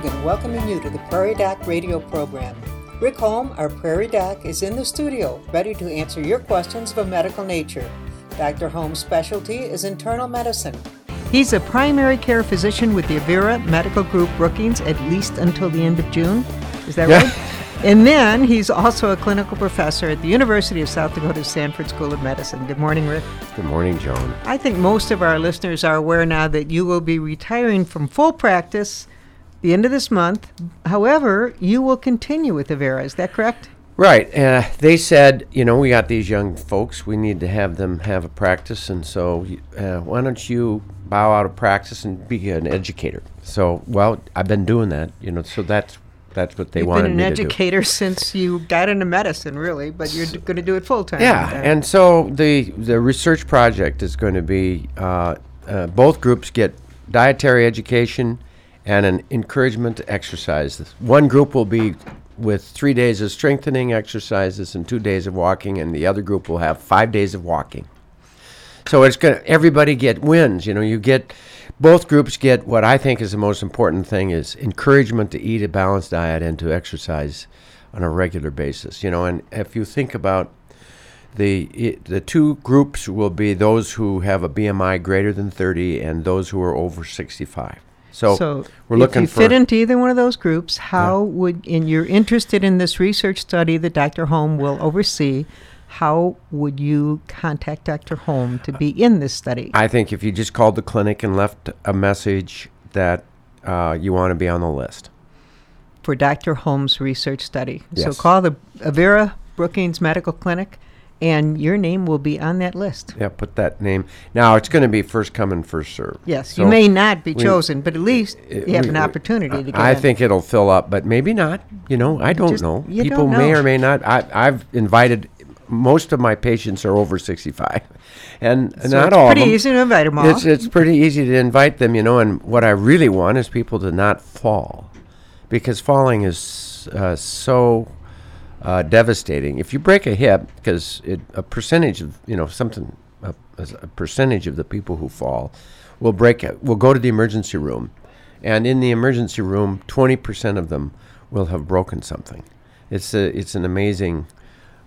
Logan welcoming you to the Prairie Doc radio program. Rick Holm, our Prairie Doc, is in the studio ready to answer your questions of a medical nature. Dr. Holm's specialty is internal medicine. He's a primary care physician with the Avera Medical Group Brookings at least until the end of June. Is that Yeah. right? And then he's also a clinical professor at the University of South Dakota Sanford School of Medicine. Good morning, Rick. Good morning, Joan. I think most of our listeners are aware now that you will be retiring from full practice the end of this month. However, you will continue with Avera. Is that correct? Right. Uh, they said, you know, we got these young folks. We need to have them have a practice, and so uh, why don't you bow out of practice and be an educator? So, well, I've been doing that, you know. So that's that's what they You've wanted been an me to do. educator since you got into medicine, really, but you're going to do it full time. Yeah, and so the the research project is going to be uh, uh, both groups get dietary education and an encouragement to exercise. One group will be with three days of strengthening exercises and two days of walking, and the other group will have five days of walking. So it's going to everybody get wins. You know, you get both groups get what I think is the most important thing is encouragement to eat a balanced diet and to exercise on a regular basis. You know, and if you think about the the two groups will be those who have a BMI greater than 30 and those who are over 65. So, So, we're if looking you for fit into either one of those groups, how would, and you're interested in this research study that Dr. Holm will oversee, how would you contact Dr. Holm to be in this study? I think if you just called the clinic and left a message that uh, you want to be on the list. for Dr. Holm's research study. So call the Avera Brookings Medical Clinic, and your name will be on that list. Yeah, put that name. Now it's going to be first come and first serve. Yes, So you may not be we- chosen, but at least it- you have we- an we- opportunity to get I in. think it'll fill up, but maybe not. You know, I don't just- know. People don't may or may not. I, I've invited. Most of my patients are over 65, and So not it's all pretty of them. easy to invite 'em all. It's it's pretty easy to invite them, you know. And what I really want is people to not fall, because falling is uh, so uh, devastating. If you break a hip, because a percentage of you know something, a, a percentage of the people who fall will break it. Will go to the emergency room, and in the emergency room, twenty percent of them will have broken something. It's a it's an amazing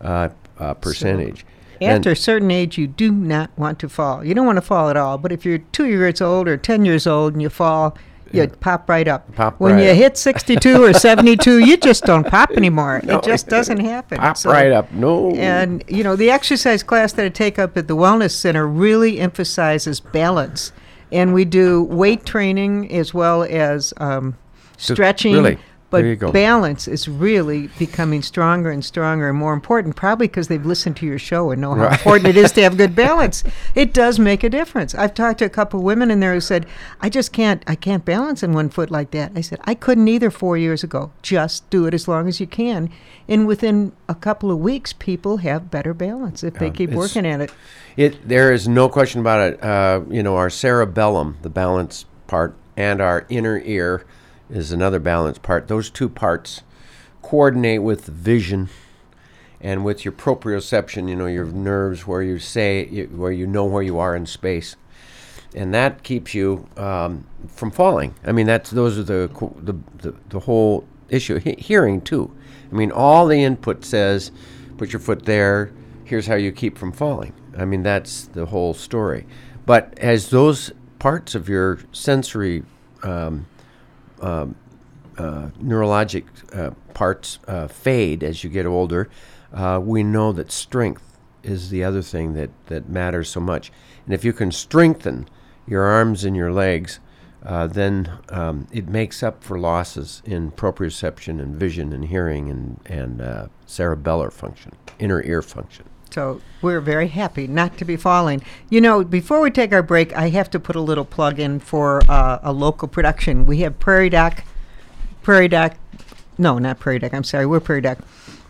uh, uh, percentage. And- After a certain age, you do not want to fall. You don't want to fall at all. But if you're two years old or 10 years old and you fall, you pop right up. Pop when right you up. hit 62 or 72, you just don't pop anymore. No, it just doesn't happen. Pop So- right up. No. And you know, the exercise class that I take up at the Wellness Center really emphasizes balance, and we do weight training as well as um, stretching. really? But There you go. balance is really becoming stronger and stronger and more important, probably because they've listened to your show and know how Right. important it is to have good balance. It does make a difference. I've talked to a couple of women in there who said, "I just can't, I can't balance in one foot like that." I said, "I couldn't either four years ago. Just do it as long as you can." And within a couple of weeks, people have better balance if they Yeah, keep working at it. It there is no question about it. Uh, you know, our cerebellum, the balance part, and our inner ear is another balance part. Those two parts coordinate with vision and with your proprioception. You know, your nerves where you say where you know where you are in space, and that keeps you um, from falling. I mean, that's those are the the the, the whole issue. He- hearing too. I mean, all the input says, put your foot there. Here's how you keep from falling. I mean, that's the whole story. But as those parts of your sensory um, um, uh, neurologic uh, parts uh, fade as you get older, uh, we know that strength is the other thing that, that matters so much. And if you can strengthen your arms and your legs, uh, then um, it makes up for losses in proprioception and vision and hearing and, and cerebellar function, inner ear function. So we're very happy not to be falling. You know, before we take our break, I have to put a little plug in for uh, a local production. We have Prairie Doc, Prairie Doc, no, not Prairie Doc. I'm sorry, we're Prairie Doc.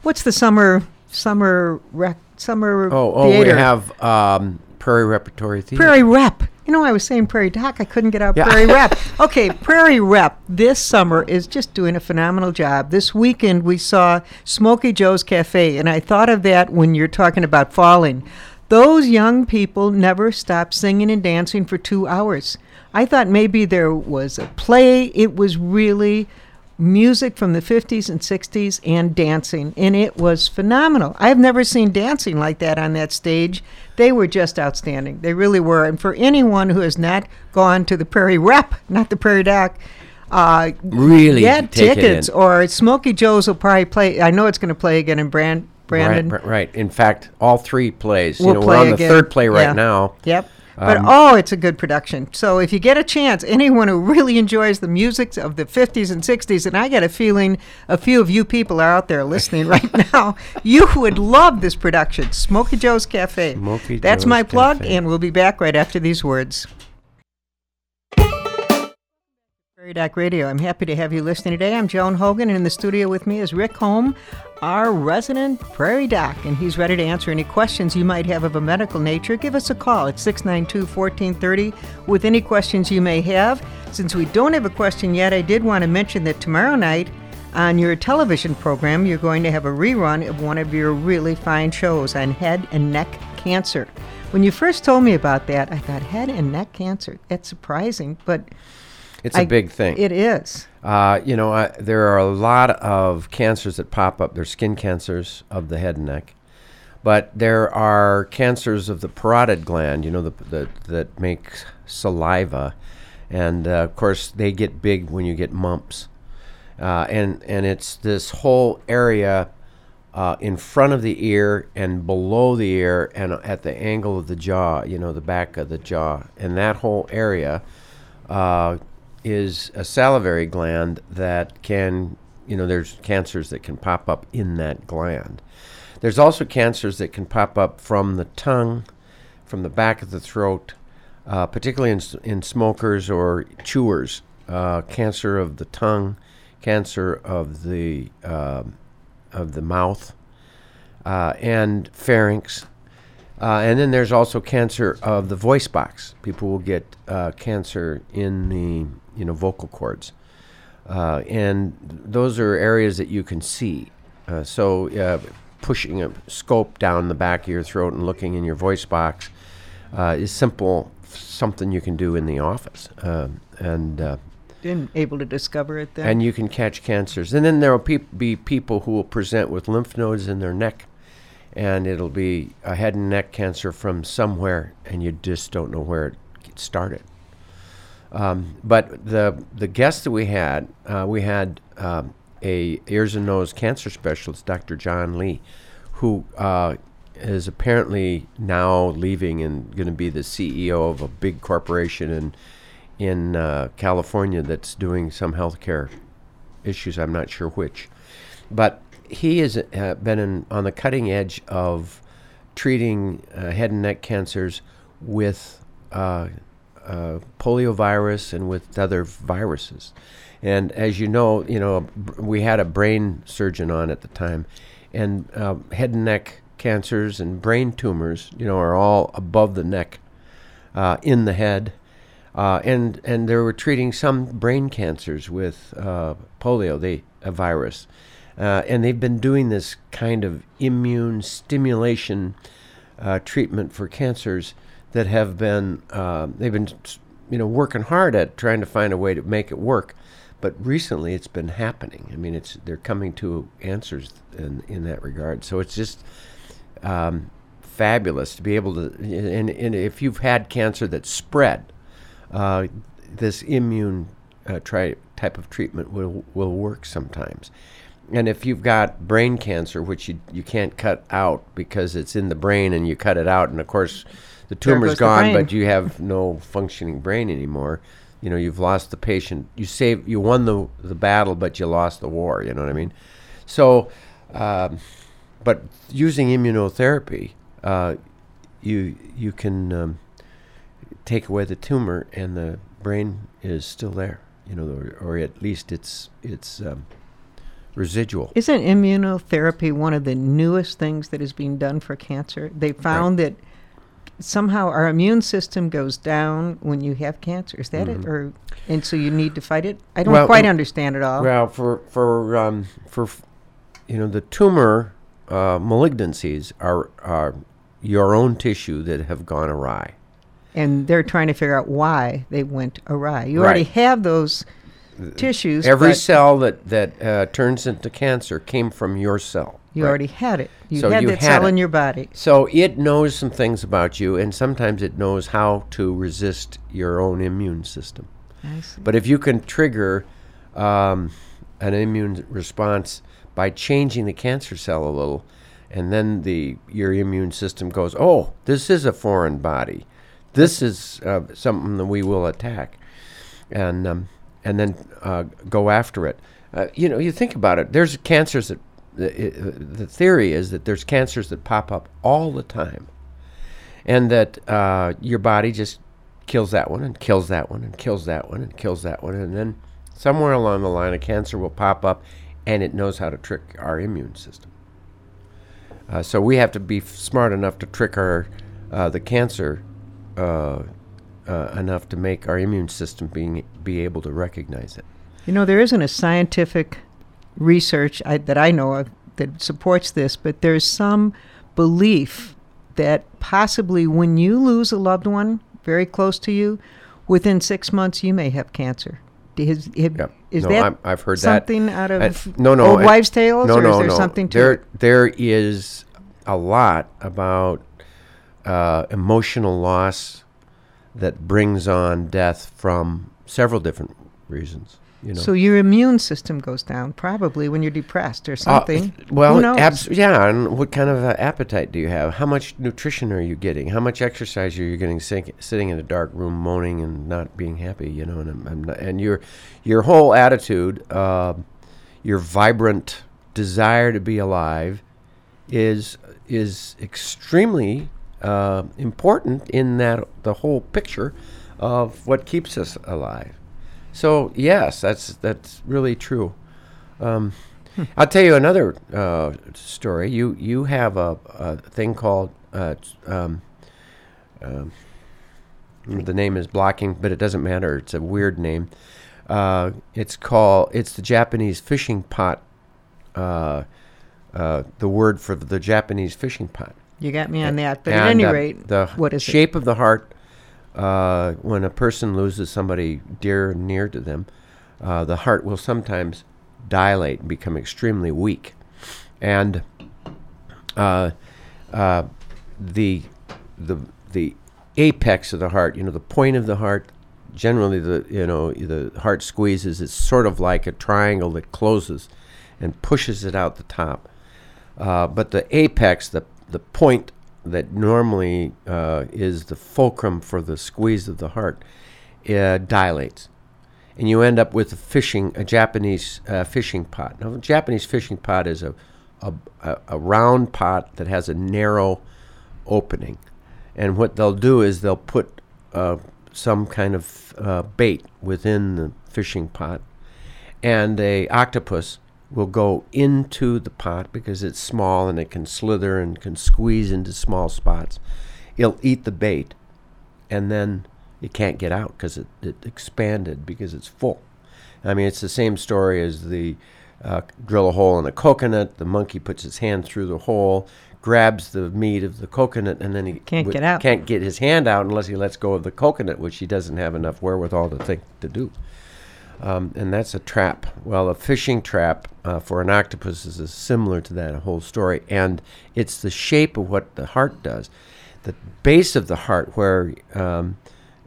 What's the summer summer rec summer Oh, oh, theater? we have um, Prairie Repertory Theater. Prairie Rep. You know, I was saying Prairie Doc. I couldn't get out Yeah. Prairie Rep. Okay, Prairie Rep this summer is just doing a phenomenal job. This weekend we saw Smoky Joe's Cafe, and I thought of that when you're talking about falling. Those young people never stop singing and dancing for two hours. I thought maybe there was a play. It was really music from the 50s and 60s and dancing, and it was phenomenal. I've never seen dancing like that on that stage. They were just outstanding. They really were. And for anyone who has not gone to the Prairie Rep, not the Prairie Doc, uh, Really get tickets, or Smoky Joe's will probably play. I know it's going to play again in Brand, Brandon. Right, right, right. In fact, all three plays. We'll you know, play we're on the again. third play right Yeah. now. Yep. But Um, oh, it's a good production. So if you get a chance, anyone who really enjoys the music of the 50s and 60s, and I get a feeling a few of you people are out there listening right now, you would love this production, Smoky Joe's Cafe. Smoky That's Joe's my plug, Cafe. and we'll be back right after these words. Prairie Doc Radio. I'm happy to have you listening today. I'm Joan Hogan, and in the studio with me is Rick Holm, our resident Prairie Doc, and he's ready to answer any questions you might have of a medical nature. Give us a call at 692 1430 with any questions you may have. Since we don't have a question yet, I did want to mention that tomorrow night on your television program, you're going to have a rerun of one of your really fine shows on head and neck cancer. When you first told me about that, I thought head and neck cancer. That's surprising, but It's a I- big thing. it is. Uh, you know, I, there are a lot of cancers that pop up. There's skin cancers of the head and neck, but there are cancers of the parotid gland. You know, the, the that make saliva, and uh, of course they get big when you get mumps, uh, and and it's this whole area. Uh, in front of the ear and below the ear and at the angle of the jaw, you know, the back of the jaw, and that whole area uh, is a salivary gland that can, you know, there's cancers that can pop up in that gland. There's also cancers that can pop up from the tongue, from the back of the throat, uh, particularly in, in smokers or chewers. Uh, cancer of the tongue, cancer of the um of the mouth, uh, and pharynx. Uh, and then there's also cancer of the voice box. People will get uh, cancer in the you know vocal cords, uh, and those are areas that you can see. Uh, so uh, pushing a scope down the back of your throat and looking in your voice box uh, is simple, something you can do in the office, and uh, Been able to discover it then. and you can catch cancers. And then there will peop be people who will present with lymph nodes in their neck, and it'll be a head and neck cancer from somewhere, and you just don't know where it started. Um, but the the guest that we had, uh, we had um, a ears and nose cancer specialist, Dr. John Lee, who uh, is apparently now leaving and going to be the CEO of a big corporation in in uh, California that's doing some healthcare issues. I'm not sure which, but he has uh, been in, on the cutting edge of treating uh, head and neck cancers with uh, uh, poliovirus and with other viruses. And as you know, you know, we had a brain surgeon on at the time, and uh, head and neck cancers and brain tumors, you know, are all above the neck, uh, in the head, uh, and and they were treating some brain cancers with uh, polio, the virus, uh, and they've been doing this kind of immune stimulation uh, treatment for cancers that have been uh, they've been you know working hard at trying to find a way to make it work, but recently it's been happening. I mean, it's they're coming to answers in in that regard. So it's just um, fabulous to be able to. And, and if you've had cancer that's spread, uh, this immune uh, tri- type of treatment will will work sometimes. And if you've got brain cancer, which you you can't cut out because it's in the brain, and you cut it out, and of course the tumor's goes the gone, but you have no functioning brain anymore. You know, you've lost the patient. You save, you won the the battle, but you lost the war. You know what I mean? So, um, but using immunotherapy, uh, you you can um, take away the tumor, and the brain is still there. You know, or, or at least it's it's um, residual. Isn't immunotherapy one of the newest things that is being done for cancer? They found that somehow our immune system goes down when you have cancer. Is that it? Or and so you need to fight it? I don't Mm-hmm. Well, quite understand it all. Well, for for um, for f- you know the tumor uh, malignancies are are your own tissue that have gone awry. and they're trying to figure out why they went awry. You already have those tissues. Every cell that that uh, turns into cancer came from your cell. you right? already had it. You So had you that had cell it. in your body. So it knows some things about you, and sometimes it knows how to resist your own immune system. I see. But if you can trigger um, an immune response by changing the cancer cell a little, and then the your immune system goes, "Oh, this is a foreign body. This is uh, something that we will attack," and um, and then uh, go after it. Uh, you know, you think about it. There's cancers that the, the theory is that there's cancers that pop up all the time and that uh, your body just kills that one and kills that one and kills that one and kills that one and then somewhere along the line a cancer will pop up and it knows how to trick our immune system uh, so we have to be smart enough to trick our uh, the cancer uh, enough to make our immune system being be able to recognize it You know, there isn't a scientific research I, that I know of that supports this, but there's some belief that possibly when you lose a loved one very close to you, within six months you may have cancer. Is, have- Yep. is No, that I'm- I've heard that. something out Uh, of no, no, old I- wives' tales, no, or no, is there no. something to there, it? There is a lot about uh, emotional loss that brings on death from several different reasons. You know. So your immune system goes down probably when you're depressed or Uh, something. well, abs- yeah. And what kind of uh, appetite do you have? How much nutrition are you getting? How much exercise are you getting? Sink, sitting in a dark room, moaning and not being happy. You know, and I'm, I'm not, and your your whole attitude, uh, your vibrant desire to be alive, is is extremely uh, important in that the whole picture of what keeps us alive. So yes, that's that's really true. Um, I'll tell you another uh, story. You you have a, a thing called uh, um, um, the name is blocking, but it doesn't matter. It's a weird name. Uh, it's called it's the Japanese fishing pot. Uh, uh, the word for the Japanese fishing pot. You got me on that. But at any uh, rate, the what is it? shape of the heart uh, when a person loses somebody dear and near to them, uh, the heart will sometimes dilate and become extremely weak, and uh, uh, the the the apex of the heart, you know, the point of the heart. Generally, the you know the heart squeezes. It's sort of like a triangle that closes and pushes it out the top. Uh, but the apex, the the point that normally uh, is the fulcrum for the squeeze of the heart, uh, dilates, and you end up with a fishing, a Japanese uh, fishing pot. Now, a Japanese fishing pot is a, a a round pot that has a narrow opening, and what they'll do is they'll put uh, some kind of uh, bait within the fishing pot, and a octopus will go into the pot because it's small and it can slither and can squeeze into small spots. It'll eat the bait, and then it can't get out because it, it expanded because it's full. I mean, it's the same story as the uh, drill a hole in a coconut. The monkey puts his hand through the hole, grabs the meat of the coconut, and then he Can't wi- get out. Can't get his hand out unless he lets go of the coconut, which he doesn't have enough wherewithal to think to do. Um, and that's a trap. Well, a fishing trap uh, for an octopus is, similar to that whole story, and it's the shape of what the heart does. The base of the heart, where um,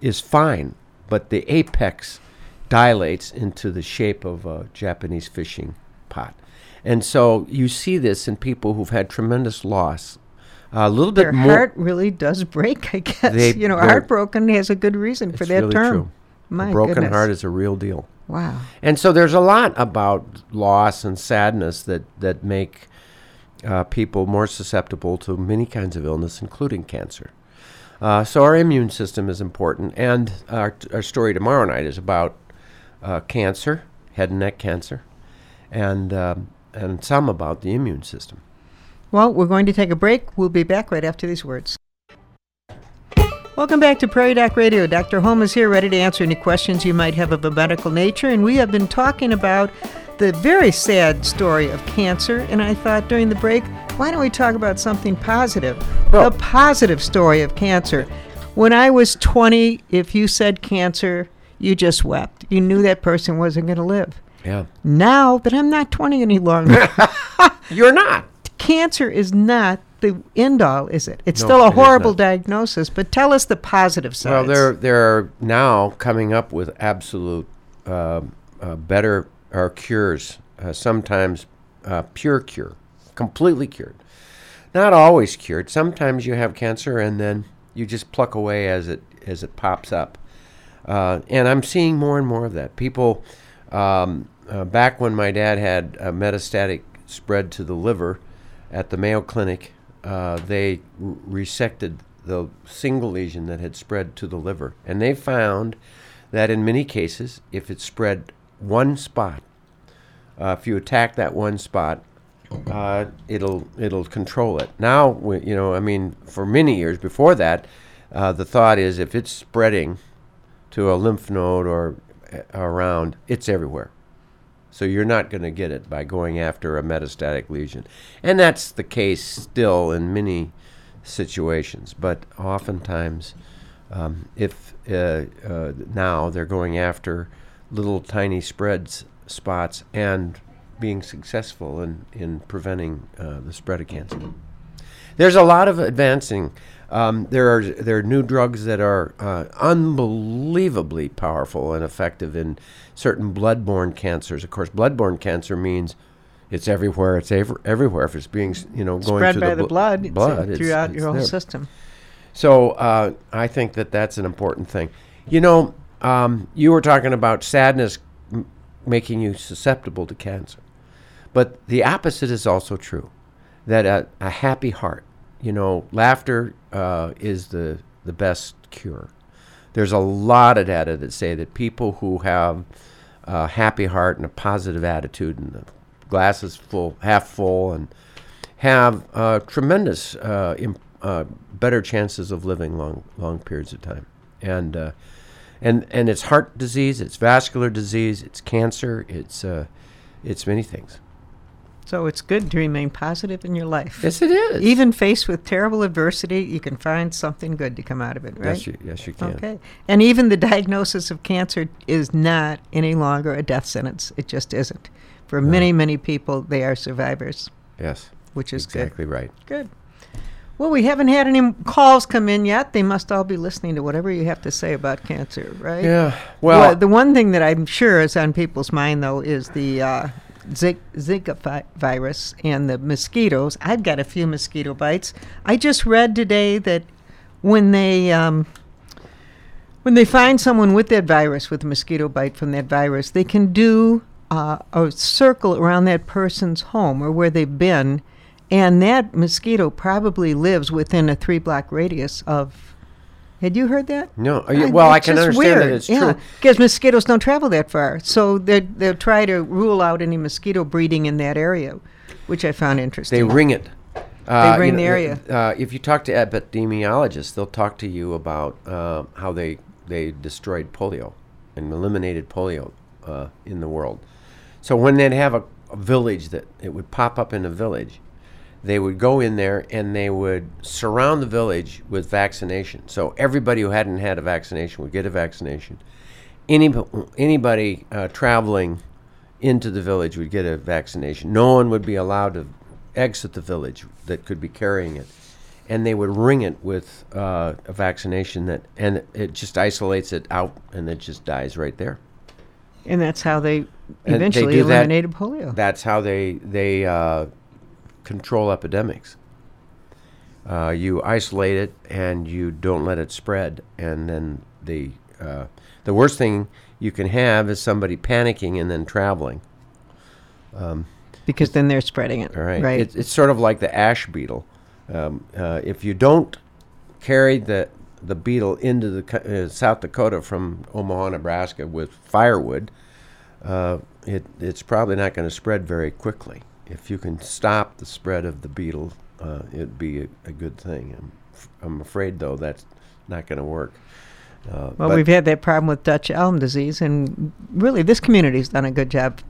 is fine, but the apex dilates into the shape of a Japanese fishing pot, and so you see this in people who've had tremendous loss. a little bit Their more. heart really does break, I guess. They- you know, heartbroken has a good reason for that really term. true. My broken goodness. heart is a real deal. Wow. And so there's a lot about loss and sadness that that make uh, people more susceptible to many kinds of illness, including cancer. Uh, so our immune system is important, and our our story tomorrow night is about uh, cancer, head and neck cancer, and um, and some about the immune system. Well, we're going to take a break. We'll be back right after these words. Welcome back to Prairie Doc Radio. Dr. Holm is here ready to answer any questions you might have of a medical nature. And we have been talking about the very sad story of cancer. And I thought during the break, why don't we talk about something positive? Well- the positive story of cancer. When I was 20, if you said cancer, you just wept. You knew that person wasn't going to live. Yeah. Now that I'm not 20 any longer, You're not. cancer is not the end all, is it? It's No, still a is horrible diagnosis, but tell us the positive sides. Well, they're they're now coming up with absolute uh, uh, better or cures. Uh, sometimes uh, pure cure, completely cured. Not always cured. Sometimes you have cancer and then you just pluck away as it as it pops up. Uh, and I'm seeing more and more of that. People, um, uh, back when my dad had a metastatic spread to the liver at the Mayo Clinic, uh, they resected the single lesion that had spread to the liver. And they found that in many cases, if it spread one spot, uh, if you attack that one spot, uh, it'll it'll control it. Now, you know, I mean, for many years before that, uh, the thought is if it's spreading to a lymph node or uh, around, it's everywhere. So you're not going to get it by going after a metastatic lesion, and that's the case still in many situations. But oftentimes, um, if uh, uh, now they're going after little tiny spreads spots and being successful in, in preventing uh, the spread of cancer. There's a lot of advancing. Um, there are there are new drugs that are uh, unbelievably powerful and effective in certain blood-borne cancers. Of course, blood-borne cancer means it's everywhere. It's ev- everywhere. If it's being you know going spread by the, the, bl- blood, it's, uh, blood it's- throughout it's your whole there. system. So uh, I think that that's an important thing. You know, um, you were talking about sadness m- making you susceptible to cancer, but the opposite is also true. That a, a happy heart, you know, laughter uh, is the the best cure. There's a lot of data that say that people who have a happy heart and a positive attitude and the glass is full, half full, and have uh, tremendous uh, im- uh, better chances of living long long periods of time. And uh, and and it's heart disease, it's vascular disease, it's cancer, it's uh, it's many things. So it's good to remain positive in your life. Yes, it is. Even faced with terrible adversity, you can find something good to come out of it, right? yes, you yes you can. Okay. And even the diagnosis of cancer is not any longer a death sentence. It just isn't. For many, many people, they are survivors, Yes, which is exactly right. good. Good. Well, we haven't had any calls come in yet. They must all be listening to whatever you have to say about cancer, right? Yeah. Well, the one thing that I'm sure is on people's mind, though, is the uh, Zika, Zika vi- virus and the mosquitoes. I've got a few mosquito bites. I just read today that when they um, when they find someone with that virus, with a mosquito bite from that virus, they can do uh, a circle around that person's home or where they've been, and that mosquito probably lives within a three block radius of. Had you heard that? no. uh, I- well, I can just understand weird. that it's yeah, true. Because mosquitoes don't travel that far. So they they'll try to rule out any mosquito breeding in that area, which I found interesting. They ring it. Uh, you ring know, the area. Uh, if you talk to epidemiologists, they'll talk to you about uh, how they they destroyed polio and eliminated polio uh, in the world. So when they'd have a, a village that it would pop up in a village, they would go in there and they would surround the village with vaccination. So everybody who hadn't had a vaccination would get a vaccination. Any, anybody uh, traveling into the village would get a vaccination. No one would be allowed to exit the village that could be carrying it. And they would ring it with uh, a vaccination that, and it just isolates it out and it just dies right there. and that's how they they eventually that- eliminated polio. That's how they they uh, control epidemics. Uh, you isolate it and you don't let it spread, and then the uh, the worst thing you can have is somebody panicking and then traveling. because then they're spreading it. All right, Right. It's, it's sort of like the ash beetle. Um, uh, if you don't carry the the beetle into the uh, South Dakota from Omaha, Nebraska, with firewood, uh, it it's probably not going to spread very quickly. If you can stop the spread of the beetle, uh, it'd be a, a good thing. I'm, f- I'm afraid, though, that's not going to work. Uh, well, we've had that problem with Dutch elm disease, and really, this community's done a good job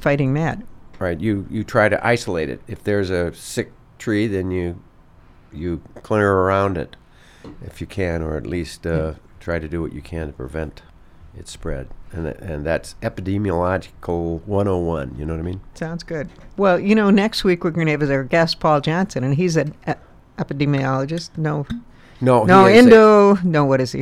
fighting that. right you you try to isolate it if there's a sick tree then you you clear around it if you can or at least uh, try to do what you can to prevent it spread, and tha- and that's epidemiological 101. You know what I mean? Sounds good. Well, you know, next week we're going to have as our guest Paul Johnson, and he's an e- epidemiologist. No, No, no, he is a- Indo. No, what is he?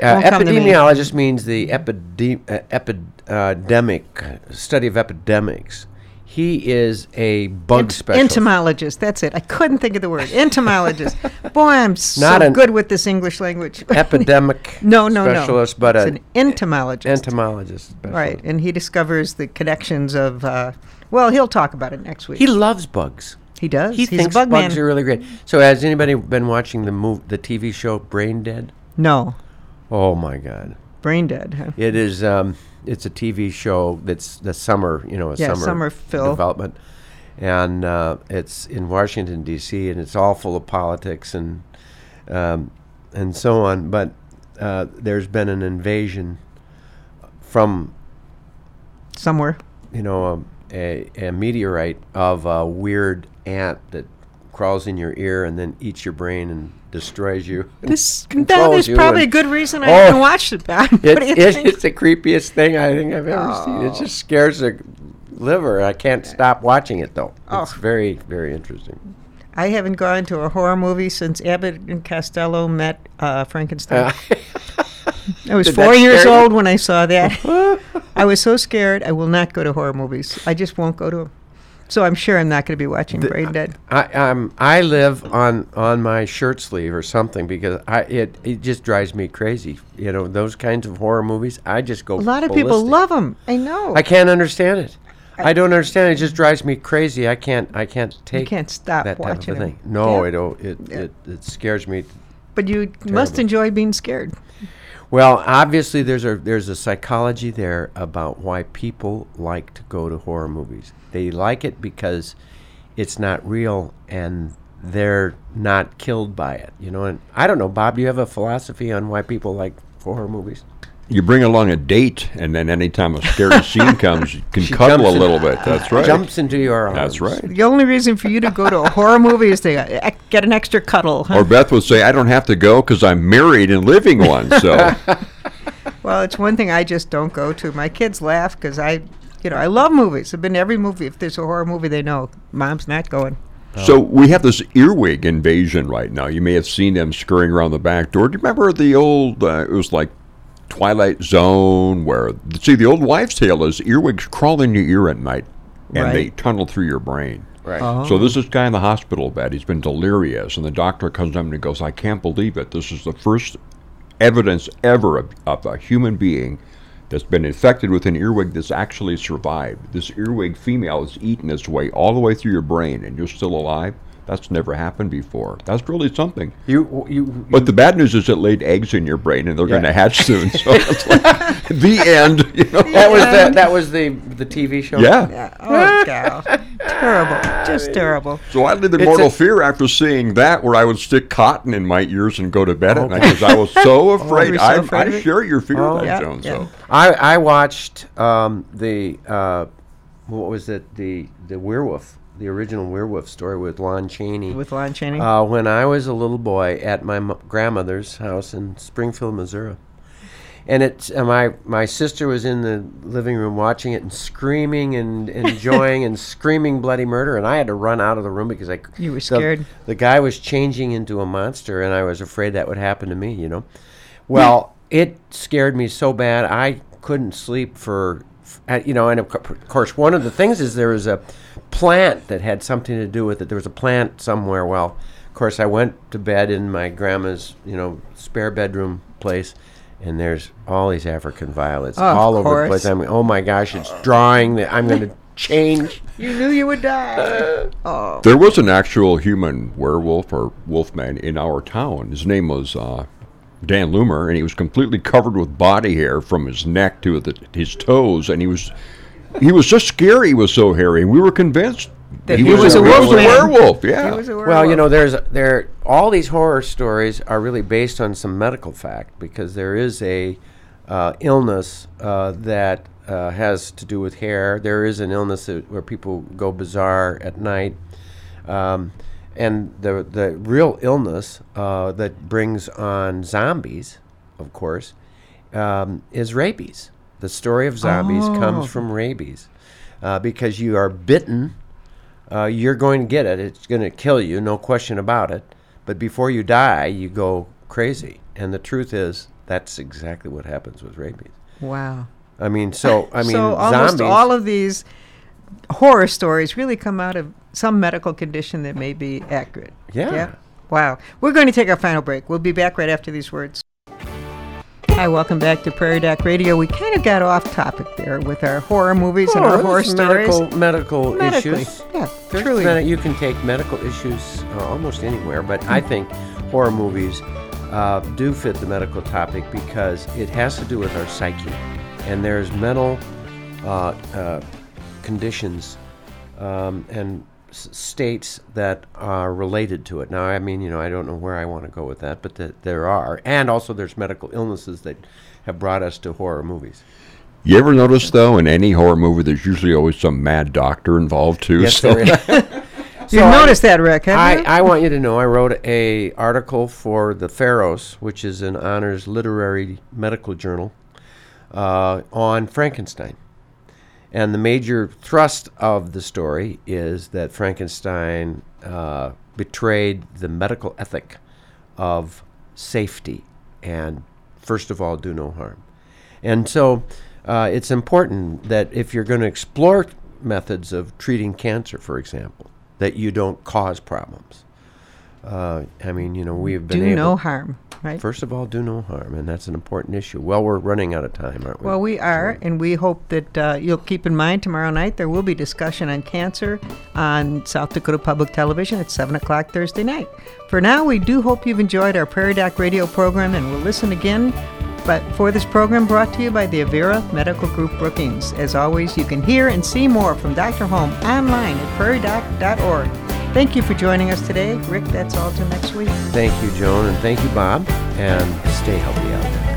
Uh, Won't come to me. epidemiologist means the epide- uh, epidemic study of epidemics. He is a bug Ent- specialist. entomologist. That's it. I couldn't think of the word. Entomologist. Boy, I'm so good with this English language. epidemic no, no, specialist, no. but it's an entomologist. entomologist. Specialist. right, and he discovers the connections of. Uh, well, he'll talk about it next week. He loves bugs. He does. He He's thinks bug bugs man. are really great. So, has anybody been watching the move, the TV show Brain Dead? no, Oh my God! brain dead. Huh? It is. Um, it's a TV show that's the summer. You know, a Yeah, summer, summer development, and uh, it's in Washington D.C. and it's all full of politics and um, and so on. But uh, there's been an invasion from Somewhere. you know a, a, a meteorite of a weird ant that crawls in your ear and then eats your brain and destroys you. This that is probably a good reason I Oh. haven't watched it. back. It, you it, think? it's the creepiest thing I think I've ever seen. It Oh. just scares the liver. I can't stop watching it though. It's Oh. very, very interesting. I haven't gone to a horror movie since Abbott and Costello met uh, Frankenstein. I was four years scare you? old when I saw that. I was so scared. I will not go to horror movies. I just won't go to them. So I'm sure I'm not going to be watching Brain Dead. I um I live on on my shirt sleeve or something because I it it just drives me crazy. You know those kinds of horror movies. I just go. A lot of people love them. I know. I can't understand it. I don't understand. It just drives me crazy. I can't. I can't take. can't stop that type watching of thing. No, Yeah. it it Yeah. it it scares me. but you must enjoy being scared. Well, obviously there's a there's a psychology there about why people like to go to horror movies. They like it because it's not real and they're not killed by it. You know, and I don't know, Bob. Do you have a philosophy on why people like horror movies? You bring along a date, and then anytime a scary scene comes, you can She cuddle a jumps in- little bit. That's right. Jumps into your arms. That's right. The only reason for you to go to a horror movie is to get an extra cuddle. huh? Or Beth would say, "I don't have to go because I'm married and living one." So Well, it's one thing I just don't go to. My kids laugh because I, you know, I love movies. I've been to every movie. If there's a horror movie, they know mom's not going. So we have this earwig invasion right now. You may have seen them scurrying around the back door. Do you remember the old? Uh, it was like Twilight Zone, where see the old wives' tale is earwigs crawl in your ear at night, and they tunnel through your brain. Right. So this is guy in the hospital bed. He's been delirious, and the doctor comes up and he goes, "I can't believe it. This is the first evidence ever of, of a human being that's been infected with an earwig that's actually survived. This earwig female has eaten its way all the way through your brain, and you're still alive. That's never happened before. That's really something. You you. But the bad news is it laid eggs in your brain, and they're going to hatch soon. So it's like the end. You know? that was the that was the the TV show. Yeah. Yeah. Oh, gal. terrible. Just terrible. So I lived in It's mortal a- fear after seeing that, where I would stick cotton in my ears and go to bed at night because I was so afraid. were so I, afraid of I share your fear, Oh. that, Yeah, Joan. yeah. So I I watched um, the uh, what was it the the werewolf the original werewolf story with Lon Chaney With Lon Chaney. uh, when I was a little boy at my m- grandmother's house in Springfield, Missouri. And it's uh, my my sister was in the living room watching it and screaming and enjoying and screaming bloody murder, and I had to run out of the room because I You were scared? The, guy was changing into a monster, and I was afraid that would happen to me. You know, well, it scared me so bad I couldn't sleep for, you know, and of course one of the things is there was a plant that had something to do with it. There was a plant somewhere. Well, of course, I went to bed in my grandma's, you know, spare bedroom place, and there's all these African violets Oh, all over the place. I'm, oh my gosh, it's drawing. The, I'm going to change. you knew you would die. oh. there was an actual human werewolf or wolfman in our town. His name was uh, Dan Loomer, and he was completely covered with body hair from his neck to the, his toes, and he was he was just scary. He was so hairy, and we were convinced That he was a he was a wolfman. werewolf. Yeah. He was a Well, you know, there's there all these horror stories are really based on some medical fact because there is a uh, illness uh, that uh, has to do with hair. There is an illness that, where people go bizarre at night, um, and the the real illness uh, that brings on zombies, of course, um, is rabies. The story of zombies Oh. comes from rabies uh, because you are bitten. Uh, you're going to get it. It's going to kill you, no question about it. But before you die, you go crazy. And the truth is, that's exactly what happens with rabies. Wow. I mean, so I mean, so almost zombies. all of these horror stories really come out of some medical condition that may be accurate. Yeah. Wow. We're going to take our final break. We'll be back right after these words. Hi, welcome back to Prairie Doc Radio. We kind of got off topic there with our horror movies and our horror stories. medical, medical Medically. issues. Yeah, There's truly. you can take medical issues uh, almost anywhere, but I think horror movies uh, do fit the medical topic because it has to do with our psyche, and there's mental uh, uh, conditions um, and s- states that are related to it. Now, I mean, you know, I don't know where I want to go with that, but that there are, and also there's medical illnesses that have brought us to horror movies. You ever notice though, in any horror movie, there's usually always some mad doctor involved too. Yes, so there is. you So I- noticed that, Rick, have I, you? I want you to know I wrote a article for the Pharos, which is an honors literary medical journal, uh, on Frankenstein. And the major thrust of the story is that Frankenstein uh, betrayed the medical ethic of safety and, first of all, do no harm. And so uh, it's important that if you're going to explore methods of treating cancer, for example, that you don't cause problems. Uh, I mean, you know, we've been Do able. no harm, right? First of all, do no harm, and that's an important issue. Well, we're running out of time, aren't we? Well, we are, and we hope that uh, you'll keep in mind tomorrow night there will be discussion on cancer on South Dakota Public Television at 7 o'clock Thursday night. For now, we do hope you've enjoyed our Prairie Doc radio program and we'll listen again. But for this program brought to you by the Avera Medical Group Brookings. As always, you can hear and see more from Dr. Holm online at prairiedoc.org. Thank you for joining us today. Rick, that's all till next week. Thank you, Joan, and thank you, Bob, and stay healthy out there.